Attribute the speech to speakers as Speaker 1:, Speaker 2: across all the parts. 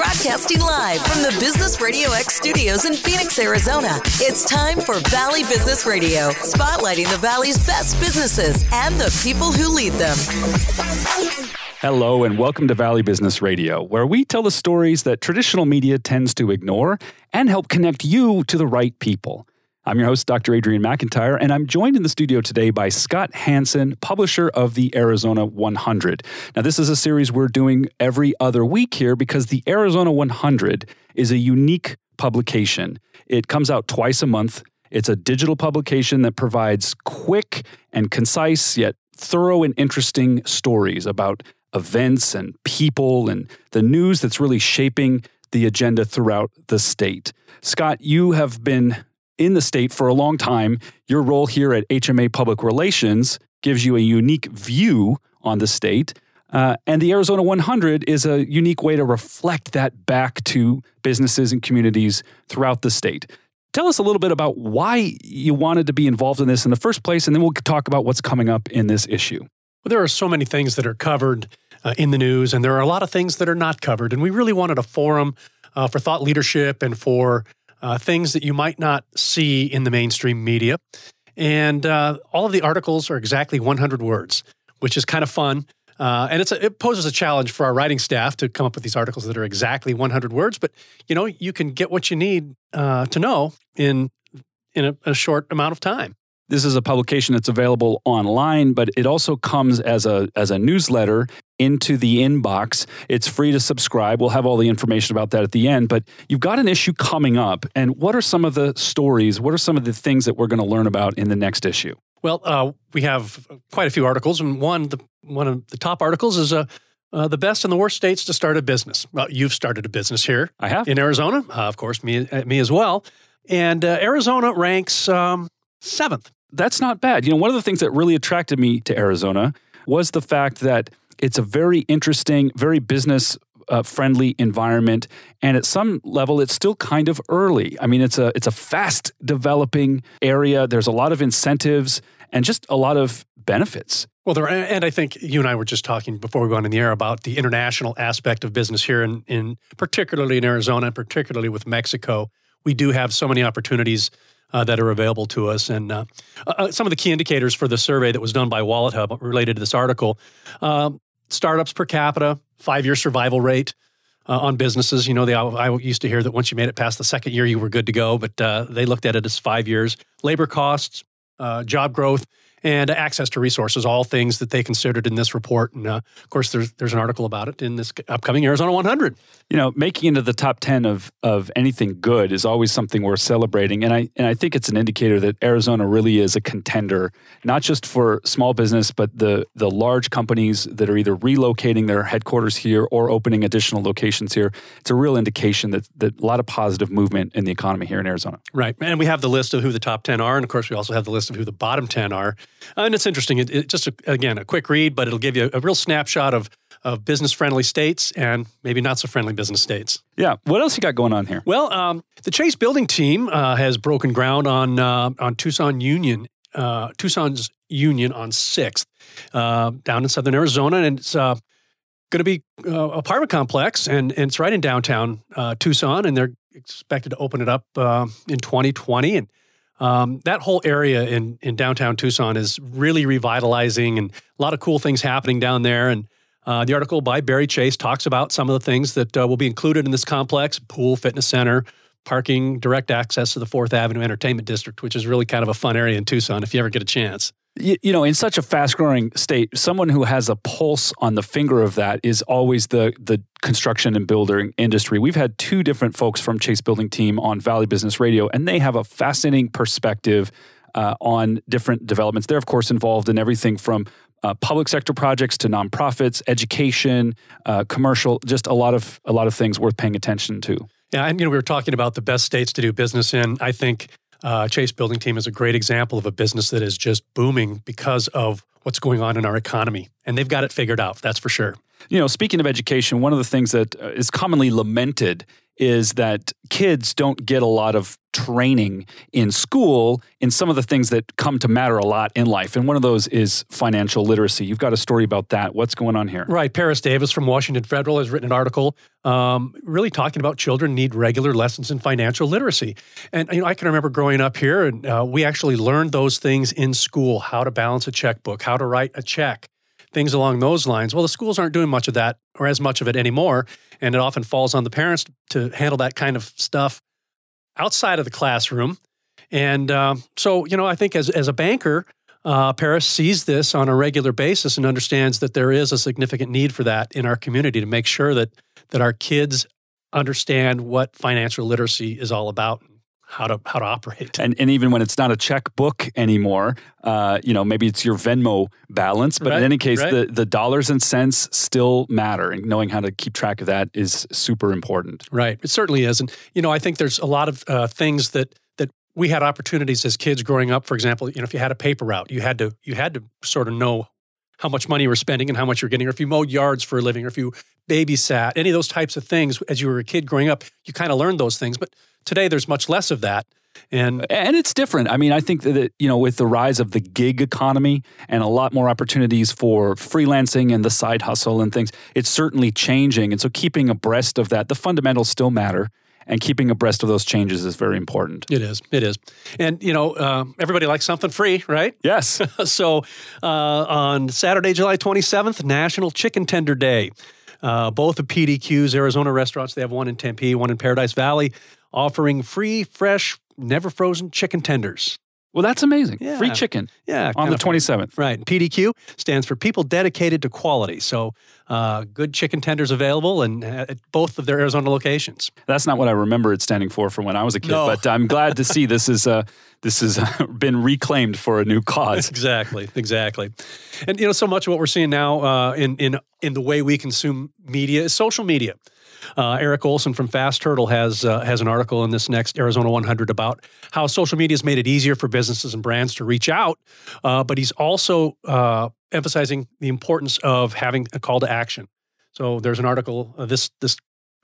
Speaker 1: Broadcasting live from the Business Radio X studios in Phoenix, Arizona. It's time for Valley Business Radio, spotlighting the Valley's best businesses and the people who lead them.
Speaker 2: Hello, and welcome to Valley Business Radio, where we tell the stories that traditional media tends to ignore and help connect you to the right people. I'm your host, Dr. Adrian McIntyre, and I'm joined in the studio today by Scott Hanson, publisher of the Arizona 100. Now, this is a series we're doing every other week here because the Arizona 100 is a unique publication. It comes out twice a month. It's a digital publication that provides quick and concise, yet thorough and interesting stories about events and people and the news that's really shaping the agenda throughout the state. Scott, you have been in the state for a long time. Your role here at HMA Public Relations gives you a unique view on the state. Uh, and the Arizona 100 is a unique way to reflect that back to businesses and communities throughout the state. Tell us a little bit about why you wanted to be involved in this in the first place, and then we'll talk about what's coming up in this issue.
Speaker 3: Well, there are so many things that are covered uh, in the news, and there are a lot of things that are not covered. And we really wanted a forum uh, for thought leadership and for uh, things that you might not see in the mainstream media. And uh, all of the articles are exactly 100 words, which is kind of fun. Uh, and a, it poses a challenge for our writing staff to come up with these articles that are exactly 100 words. But you know, you can get what you need uh, to know in in a, a short amount of time.
Speaker 2: This is a publication that's available online, but it also comes as a as a newsletter into the inbox. It's free to subscribe. We'll have all the information about that at the end, but you've got an issue coming up. And what are some of the stories? What are some of the things that we're going to learn about in the next issue?
Speaker 3: Well, uh, we have quite a few articles, and one the one of the top articles is uh, uh, the best and the worst states to start a business. Well, you've started a business here.
Speaker 2: I have
Speaker 3: in Arizona, uh, of course, me uh, me as well. And uh, Arizona ranks um, seventh
Speaker 2: that's not bad. You know, one of the things that really attracted me to Arizona was the fact that it's a very interesting, very business uh, friendly environment, and at some level, it's still kind of early. I mean, it's a it's a fast developing area. There's a lot of incentives and just a lot of benefits.
Speaker 3: Well, there, and I think you and I were just talking before we went in the air about the international aspect of business here, in, in particularly in Arizona, and particularly with Mexico. We do have so many opportunities uh, that are available to us. And uh, uh, some of the key indicators for the survey that was done by WalletHub related to this article um, startups per capita, five year survival rate. Uh, on businesses, you know, they, I used to hear that once you made it past the second year, you were good to go, but uh, they looked at it as five years. Labor costs, uh, job growth, and access to resources, all things that they considered in this report. And uh, of course, there's there's an article about it in this upcoming Arizona 100.
Speaker 2: You know, making into the top 10 of of anything good is always something worth celebrating, and I and I think it's an indicator that Arizona really is a contender, not just for small business, but the the large companies that are either relocating their headquarters here or opening additional locations here. It's a real indication that that a lot of positive movement in the economy here in Arizona.
Speaker 3: Right, and we have the list of who the top 10 are, and of course, we also have the list of who the bottom 10 are. And it's interesting. It, it just a, again a quick read, but it'll give you a, a real snapshot of of business friendly states and maybe not so friendly business states.
Speaker 2: Yeah. What else you got going on here?
Speaker 3: Well, um, the Chase Building Team uh, has broken ground on uh, on Tucson Union, uh, Tucson's Union on Sixth, uh, down in Southern Arizona, and it's uh, going to be uh, apartment complex, and, and it's right in downtown Tucson, and they're expected to open it up in 2020, and um, that whole area in in downtown Tucson is really revitalizing, and a lot of cool things happening down there. And uh, the article by Barry Chase talks about some of the things that uh, will be included in this complex: pool, fitness center, parking, direct access to the Fourth Avenue Entertainment District, which is really kind of a fun area in Tucson if you ever get a chance
Speaker 2: you, you know, in such a fast growing state, someone who has a pulse on the finger of that is always the the construction and building industry. We've had two different folks from Chase Building Team on Valley Business Radio, and they have a fascinating perspective uh, on different developments. They're of course involved in everything from uh, public sector projects to nonprofits, education, uh, commercial, just a lot of a lot of things worth paying attention to.
Speaker 3: Yeah, and you know we were talking about the best states to do business in. I think uh, Chase Building Team is a great example of a business that is just booming because of what's going on in our economy. And they've got it figured out, that's for sure.
Speaker 2: You know, speaking of education, one of the things that uh, commonly lamented is that kids don't get a lot of training in school in some of the things that come to matter a lot in life. And one of those is financial literacy. You've got a story about that. What's going on here?
Speaker 3: Right. Paris Davis from Washington Federal has written an article um, really talking about children need regular lessons in financial literacy. And you know, I can remember growing up here, and uh, we actually learned those things in school how to balance a checkbook, how to write a check things along those lines. Well, the schools aren't doing much of that or as much of it anymore. And it often falls on the parents to handle that kind of stuff outside of the classroom. And um, so, you know, I think as, as a banker, uh, Paris sees this on a regular basis and understands that there is a significant need for that in our community to make sure that that our kids understand what financial literacy is all about how to how to operate.
Speaker 2: And and even when it's not a checkbook anymore, uh, you know, maybe it's your Venmo balance, but
Speaker 3: right,
Speaker 2: in any case,
Speaker 3: right.
Speaker 2: the the dollars and cents still matter, and knowing how to keep track of that is super important.
Speaker 3: Right, it certainly is, and you know, I think there's a lot of uh, things that that we had opportunities as kids growing up. For example, you know, if you had a paper route, you had to you had to sort of know how much money you were spending and how much you're getting, or if you mowed yards for a living, or if you babysat, any of those types of things as you were a kid growing up, you kind of learned those things. But Today, there's much less of that. And
Speaker 2: and it's different. I mean, I think that you know, with the rise of the gig economy and a lot more opportunities for freelancing and the side hustle and things, it's certainly changing. And so, keeping abreast of that, the fundamentals still matter, and keeping abreast of those changes is very important.
Speaker 3: It is. It is. And you know, uh, everybody likes something free, right?
Speaker 2: Yes.
Speaker 3: so, uh, on Saturday, July 27th, National Chicken Tender Day. Uh, both of PDQ's Arizona restaurants, they have one in Tempe, one in Paradise Valley offering free, fresh, never frozen chicken tenders.
Speaker 2: Well, that's amazing.
Speaker 3: Yeah.
Speaker 2: Free chicken.
Speaker 3: Yeah.
Speaker 2: On the 27th.
Speaker 3: Right. PDQ stands for People Dedicated to Quality. So, uh, good chicken tenders available in, at both of their Arizona locations.
Speaker 2: That's not what I remember it standing for from when I was a kid,
Speaker 3: no.
Speaker 2: but I'm glad to see this is uh, this has been reclaimed for a new cause.
Speaker 3: exactly. Exactly. And you know, so much of what we're seeing now uh, in in in the way we consume media is social media. Uh, Eric Olson from Fast Turtle has uh, has an article in this next Arizona 100 about how social media has made it easier for businesses and brands to reach out, uh, but he's also uh, emphasizing the importance of having a call to action. So there's an article uh, this this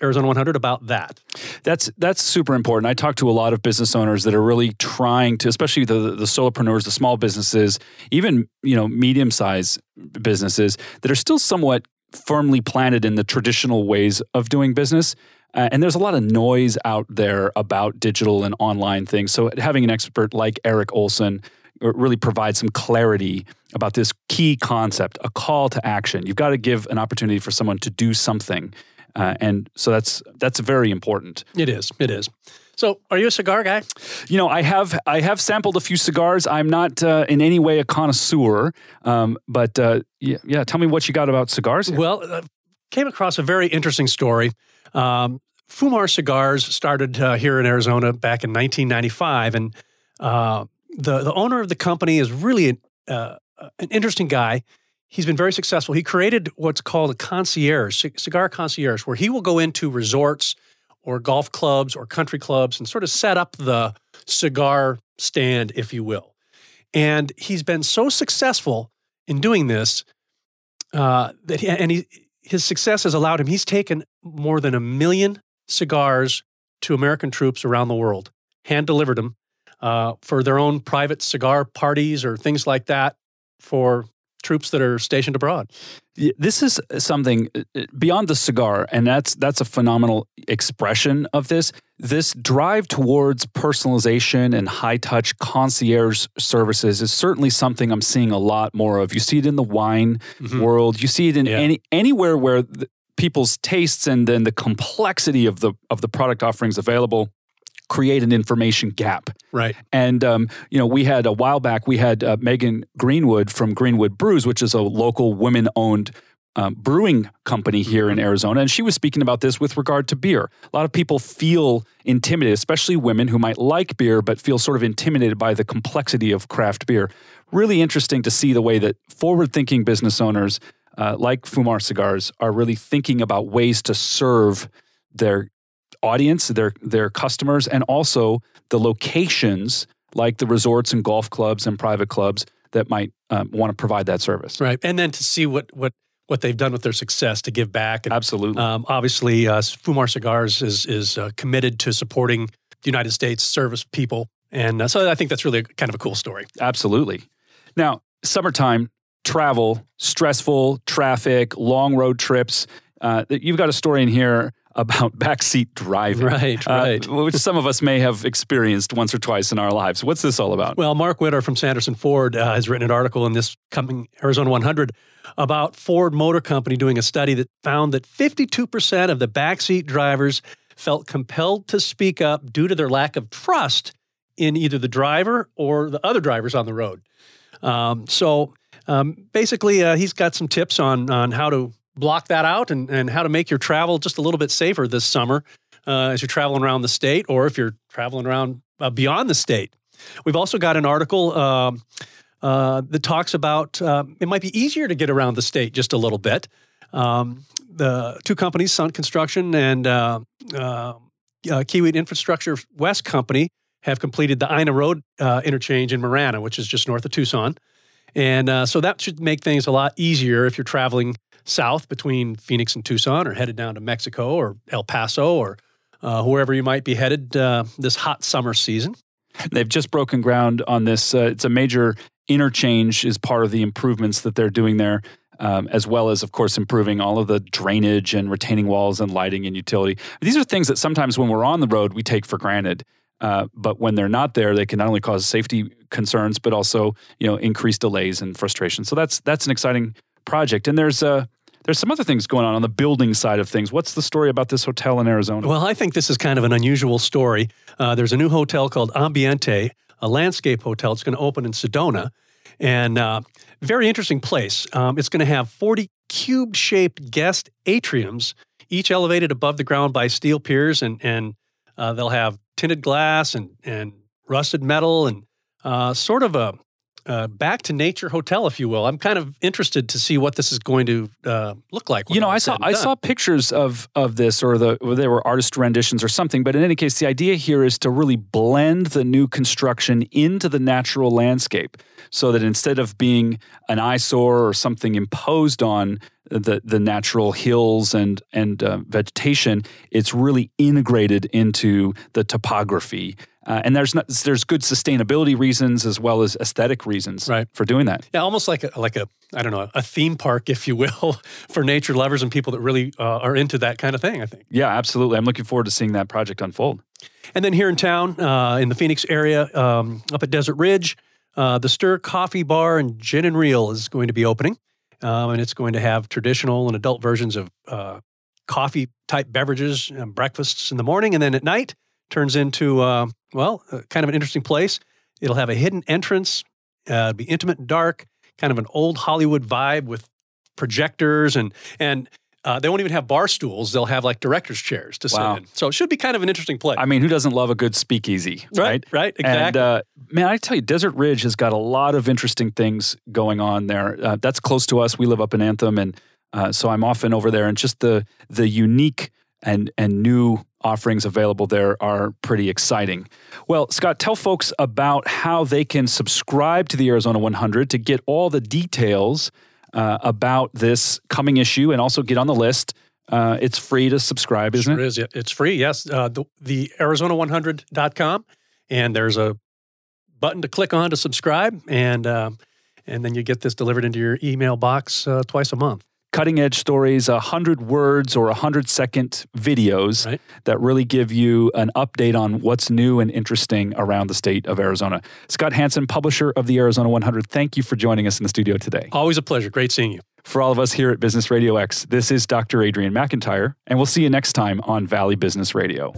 Speaker 3: Arizona 100 about that.
Speaker 2: That's that's super important. I talk to a lot of business owners that are really trying to, especially the the solopreneurs, the small businesses, even you know medium sized businesses that are still somewhat firmly planted in the traditional ways of doing business. Uh, and there's a lot of noise out there about digital and online things. So having an expert like Eric Olson uh, really provides some clarity about this key concept, a call to action. You've got to give an opportunity for someone to do something. Uh, and so that's that's very important.
Speaker 3: It is. It is. So, are you a cigar guy?
Speaker 2: You know, I have I have sampled a few cigars. I'm not uh, in any way a connoisseur, um, but uh, yeah, yeah. Tell me what you got about cigars. Here.
Speaker 3: Well, uh, came across a very interesting story. Um, Fumar Cigars started uh, here in Arizona back in 1995, and uh, the the owner of the company is really an, uh, an interesting guy. He's been very successful. He created what's called a concierge, cigar concierge, where he will go into resorts or golf clubs or country clubs and sort of set up the cigar stand, if you will. And he's been so successful in doing this uh, that he, and he, his success has allowed him. He's taken more than a million cigars to American troops around the world, hand delivered them uh, for their own private cigar parties or things like that for troops that are stationed abroad.
Speaker 2: This is something uh, uh, beyond the cigar, and that's that's a phenomenal expression of this. This drive towards personalization and high touch concierge services is certainly something I'm seeing a lot more of. You see it in the wine mm-hmm. world. You see it in yeah. any anywhere where the, people's tastes and then the complexity of the of the product offerings available create an information gap.
Speaker 3: Right.
Speaker 2: And, um, you know, we had a while back, we had uh, Megan Greenwood from Greenwood Brews, which is a local women owned um, brewing company here in mm-hmm. Arizona. And she was speaking about this with regard to beer. A lot of people feel intimidated, especially women who might like beer, but feel sort of intimidated by the complexity of craft beer. Really interesting to see the way that forward thinking business owners uh, like Fumar Cigars are really thinking about ways to serve their audience, their their customers, and also the locations like the resorts and golf clubs and private clubs that might um, want to provide that service.
Speaker 3: Right, and then to see what what what they've done with their success to give back. And,
Speaker 2: Absolutely.
Speaker 3: um, obviously, uh, Fumar Cigars is is uh, committed to supporting the United States service people, and uh, so I think that's really kind of a cool story.
Speaker 2: Absolutely. Now, summertime, travel, stressful, traffic, long road trips. Uh, you've got a story in here about backseat driving.
Speaker 3: Right,
Speaker 2: uh,
Speaker 3: right.
Speaker 2: which some of us may have experienced once or twice in our lives. What's this all about?
Speaker 3: Well, Mark Witter from Sanderson Ford uh, has written an article in this coming Arizona 100 about Ford Motor Company doing a study that found that 52% of the backseat drivers felt compelled to speak up due to their lack of trust in either the driver or the other drivers on the road. Um, so um, basically, uh, he's got some tips on on how to block that out and, and how to make your travel just a little bit safer this summer uh, as you're traveling around the state or if you're traveling around uh, beyond the state. We've also got an article um, uh, that talks about uh, it might be easier to get around the state just a little bit. Um, the two companies, Sundt Construction and uh, uh, Kiewit Infrastructure West Company, have completed the Ina Road uh, interchange in Marana, which is just north of Tucson. And uh, so that should make things a lot easier if you're traveling south between Phoenix and Tucson or headed down to Mexico or El Paso or uh, wherever you might be headed uh, this hot summer season.
Speaker 2: They've just broken ground on this. Uh, it's a major interchange, is part of the improvements that they're doing there. Um, as well as, of course, improving all of the drainage and retaining walls and lighting and utility. These are things that sometimes when we're on the road, we take for granted. Uh, but when they're not there, they can not only cause safety concerns, but also you know increase delays and frustration. So that's that's an exciting project. And there's uh, there's some other things going on on the building side of things. What's the story about this hotel in Arizona?
Speaker 3: Well, I think this is kind of an unusual story. Uh, there's a new hotel called Ambiente, a landscape hotel. It's going to open in Sedona, and uh, very interesting place. Um, it's going to have 40 cube-shaped guest atriums, each elevated above the ground by steel piers, and and uh, they'll have tinted glass and and rusted metal and uh, sort of a uh, back to nature hotel, if you will. I'm kind of interested to see what this is going to uh, look like.
Speaker 2: You know, I saw I saw pictures of of this, or the or there were artist renditions or something. But in any case, the idea here is to really blend the new construction into the natural landscape, so that instead of being an eyesore or something imposed on the the natural hills and and uh, vegetation, it's really integrated into the topography. Uh, and there's not, there's good sustainability reasons as well as aesthetic reasons
Speaker 3: Right.
Speaker 2: for doing that.
Speaker 3: Yeah, almost like a, like a I don't know a theme park, if you will, for nature lovers and people that really uh, are into that kind of thing. I think.
Speaker 2: Yeah, absolutely. I'm looking forward to seeing that project unfold.
Speaker 3: And then here in town, uh, in the Phoenix area, um, up at Desert Ridge, uh, the Stir Coffee Bar and Gin and Reel is going to be opening, um, and it's going to have traditional and adult versions of uh, coffee type beverages, and breakfasts in the morning, and then at night turns into uh, well, uh, kind of an interesting place. It'll have a hidden entrance, uh, be intimate and dark, kind of an old Hollywood vibe with projectors and and. Uh, they won't even have bar stools. They'll have like director's chairs to
Speaker 2: Wow.
Speaker 3: sit in. So it should be kind of an interesting place.
Speaker 2: I mean, who doesn't love a good speakeasy, right?
Speaker 3: Right, right, exactly.
Speaker 2: And uh, man, I tell you, Desert Ridge has got a lot of interesting things going on there. Uh, that's close to us. We live up in Anthem, and uh, so I'm often over there. And just the the unique and and new offerings available there are pretty exciting. Well, Scott, tell folks about how they can subscribe to the Arizona 100 to get all the details uh, about this coming issue, and also get on the list. Uh, it's free to subscribe, isn't
Speaker 3: Sure
Speaker 2: it?
Speaker 3: is. Yeah, It's free. Yes. Uh, the, the Arizona100.com. And there's a button to click on to subscribe. And, um, and then you get this delivered into your email box uh, twice a month.
Speaker 2: Cutting edge stories, 100 words or 100 second videos
Speaker 3: Right.
Speaker 2: that really give you an update on what's new and interesting around the state of Arizona. Scott Hanson, publisher of the Arizona 100, thank you for joining us in the studio today.
Speaker 3: Always a pleasure. Great seeing you.
Speaker 2: For all of us here at Business Radio X, this is Dr. Adrian McIntyre, and we'll see you next time on Valley Business Radio.